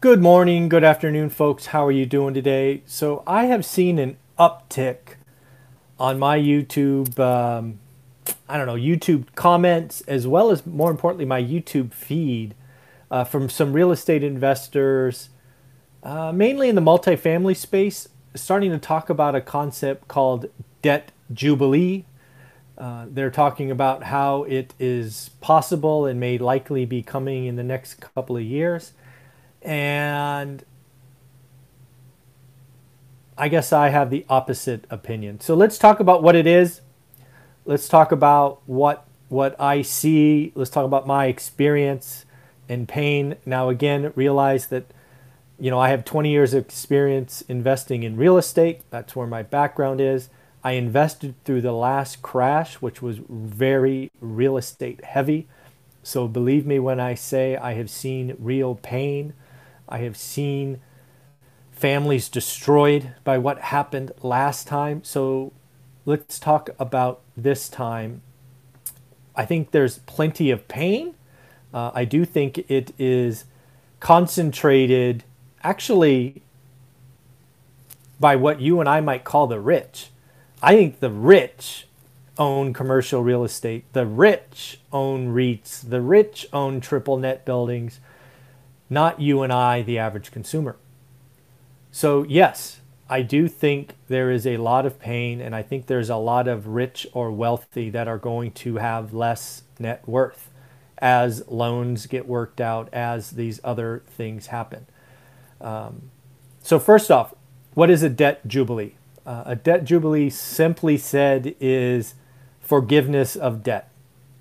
Good morning, good afternoon, folks. How are you doing today? So, I have seen an uptick on my YouTube, um, I don't know, YouTube comments, as well as more importantly, my YouTube feed uh, from some real estate investors, uh, mainly in the multifamily space, starting to talk about a concept called debt jubilee. Uh, they're talking about how it is possible and may likely be coming in the next couple of years. And I guess I have the opposite opinion. So let's talk about what it is. Let's talk about what what I see. Let's talk about my experience and pain. Now again, realize that you know, I have 20 years of experience investing in real estate. That's where my background is. I invested through the last crash, which was very real estate heavy. So believe me when I say I have seen real pain. I have seen families destroyed by what happened last time. So let's talk about this time. I think there's plenty of pain. Uh, I do think it is concentrated actually by what you and I might call the rich. I think the rich own commercial real estate. The rich own REITs. The rich own triple net buildings not you and I, the average consumer. So, yes, I do think there is a lot of pain, and I think there's a lot of rich or wealthy that are going to have less net worth as loans get worked out, as these other things happen. Um, so, first off, what is a debt jubilee? Uh, a debt jubilee, simply said, is forgiveness of debt.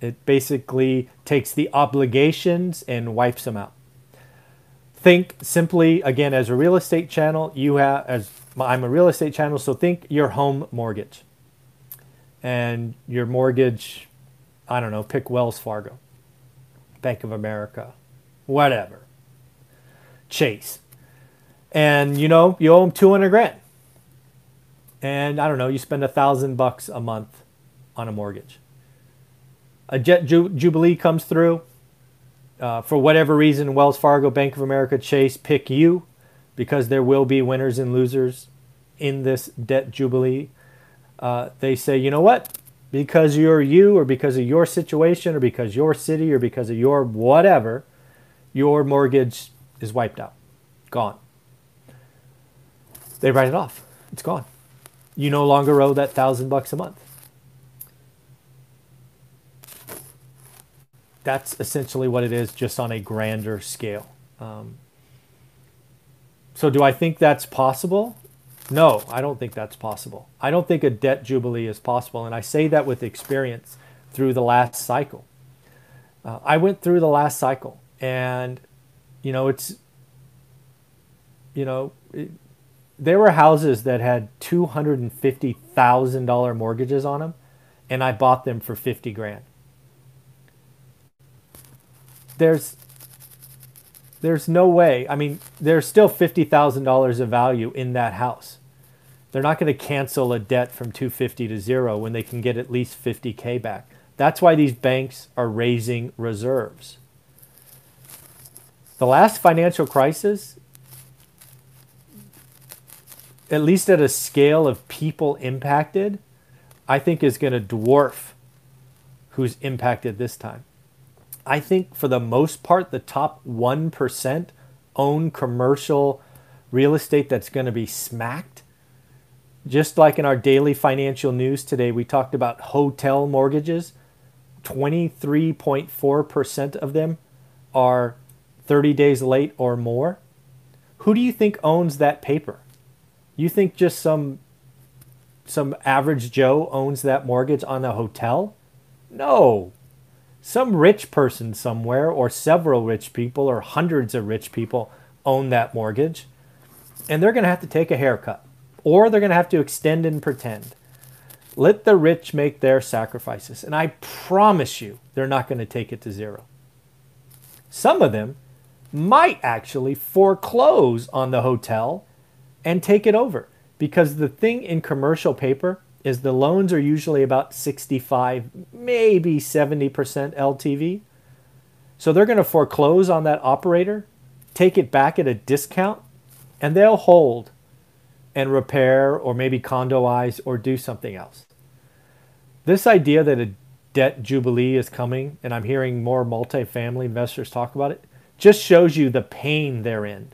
It basically takes the obligations and wipes them out think simply again as a real estate channel you have as i'm a real estate channel so think your home mortgage. And your mortgage i don't know pick wells fargo bank of america whatever chase. And you know you owe them 200 grand. And i don't know you spend a thousand bucks a month on a mortgage. A jet ju- jubilee comes through uh, for whatever reason, Wells Fargo, Bank of America, Chase pick you because there will be winners and losers in this debt jubilee. Uh, they say, you know what? Because you're you, or because of your situation, or because your city, or because of your whatever, your mortgage is wiped out, gone. They write it off. It's gone. You no longer owe that thousand bucks a month. That's essentially what it is, just on a grander scale. Um, so, do I think that's possible? No, I don't think that's possible. I don't think a debt jubilee is possible. And I say that with experience through the last cycle. Uh, I went through the last cycle, and, you know, it's, you know, it, there were houses that had $250,000 mortgages on them, and I bought them for 50 grand there's there's no way. I mean, there's still fifty thousand dollars of value in that house. They're not going to cancel a debt from 250 to zero when they can get at least 50k back. That's why these banks are raising reserves. The last financial crisis, at least at a scale of people impacted, I think is going to dwarf who's impacted this time. I think for the most part, the top 1% own commercial real estate that's going to be smacked. Just like in our daily financial news today, we talked about hotel mortgages. 23.4% of them are 30 days late or more. Who do you think owns that paper? You think just some some average Joe owns that mortgage on a hotel? No some rich person somewhere, or several rich people, or hundreds of rich people own that mortgage. And they're going to have to take a haircut, or they're going to have to extend and pretend. Let the rich make their sacrifices. And I promise you, they're not going to take it to zero. Some of them might actually foreclose on the hotel and take it over because the thing in commercial paper is the loans are usually about 65, maybe 70% LTV. So they're going to foreclose on that operator, take it back at a discount and they'll hold and repair or maybe condoize or do something else. This idea that a debt jubilee is coming, and I'm hearing more multifamily investors talk about it, just shows you the pain they're in.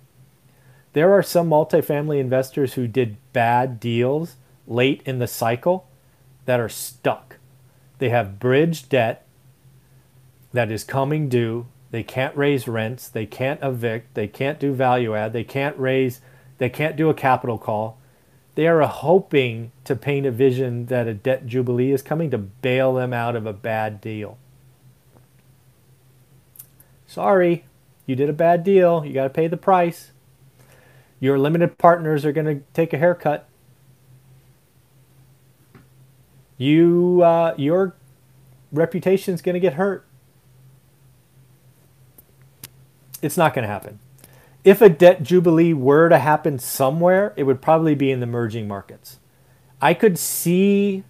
There are some multifamily investors who did bad deals late in the cycle that are stuck. They have bridge debt that is coming due. They can't raise rents. They can't evict. They can't do value add. They can't raise, they can't do a capital call. They are hoping to paint a vision that a debt jubilee is coming to bail them out of a bad deal. Sorry, you did a bad deal. You got to pay the price. Your limited partners are going to take a haircut. You, uh, your reputation is going to get hurt. It's not going to happen if a debt jubilee were to happen somewhere, it would probably be in the emerging markets. I could see.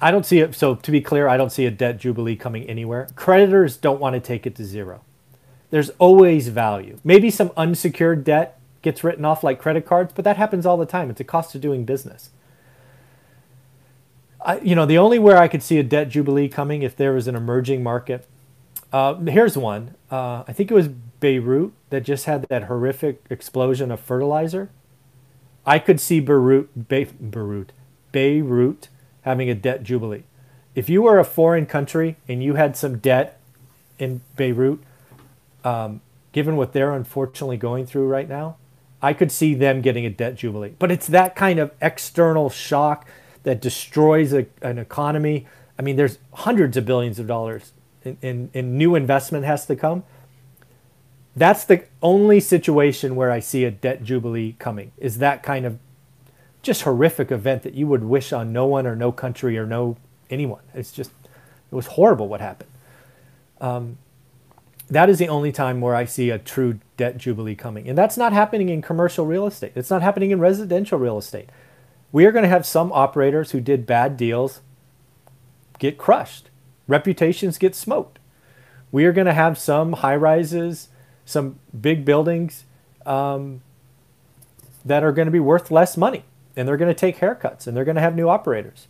I don't see it. So, to be clear, I don't see a debt jubilee coming anywhere. Creditors don't want to take it to zero. There's always value. Maybe some unsecured debt gets written off like credit cards, but that happens all the time. It's a cost of doing business. I, you know, the only where I could see a debt jubilee coming if there was an emerging market uh, here's one. Uh, I think it was Beirut that just had that horrific explosion of fertilizer. I could see Beirut, Be- Beirut, Beirut having a debt jubilee. If you were a foreign country and you had some debt in Beirut, um, given what they're unfortunately going through right now, I could see them getting a debt jubilee. But it's that kind of external shock that destroys a, an economy. I mean, there's hundreds of billions of dollars and, and, new investment has to come. That's the only situation where I see a debt jubilee coming. Is that kind of just horrific event that you would wish on no one or no country or no anyone. It's just it was horrible what happened. Um, that is the only time where I see a true debt jubilee coming, and that's not happening in commercial real estate. It's not happening in residential real estate. We are going to have some operators who did bad deals get crushed reputations get smoked. We are going to have some high rises, some big buildings um, that are going to be worth less money, and they're going to take haircuts, and they're going to have new operators.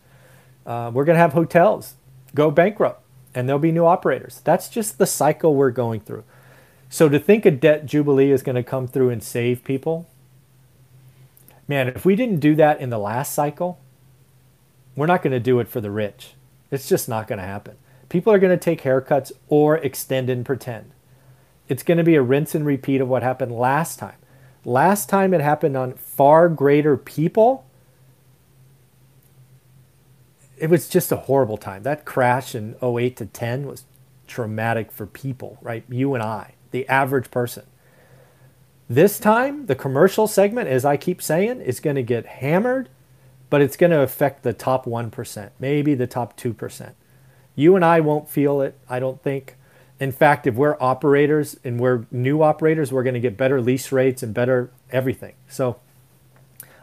Uh, we're going to have hotels go bankrupt, and there'll be new operators. That's just the cycle we're going through. So to think a debt jubilee is going to come through and save people, man, if we didn't do that in the last cycle, we're not going to do it for the rich. It's just not going to happen. People are going to take haircuts or extend and pretend. It's going to be a rinse and repeat of what happened last time. Last time it happened on far greater people. It was just a horrible time. That crash in 08 to 10 was traumatic for people, right? You and I, the average person. This time, the commercial segment, as I keep saying, is going to get hammered, but it's going to affect the top 1%, maybe the top 2%. You and I won't feel it, I don't think. In fact, if we're operators and we're new operators, we're going to get better lease rates and better everything. So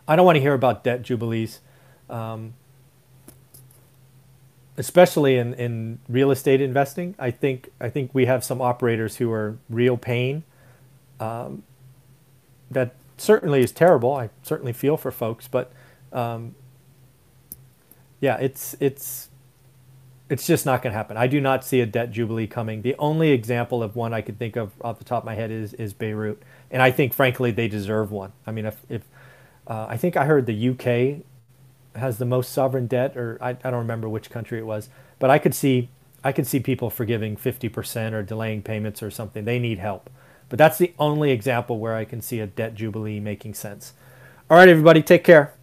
I don't want to hear about debt jubilees, um, especially in, in real estate investing. I think I think we have some operators who are real pain. Um, that certainly is terrible. I certainly feel for folks, but um, yeah, it's it's it's just not going to happen. I do not see a debt jubilee coming. The only example of one I could think of off the top of my head is is Beirut, and I think frankly they deserve one. I mean, if, if uh, I think I heard the UK has the most sovereign debt, or I, I don't remember which country it was, but I could see I could see people forgiving fifty percent or delaying payments or something. They need help, but that's the only example where I can see a debt jubilee making sense. All right, everybody, take care.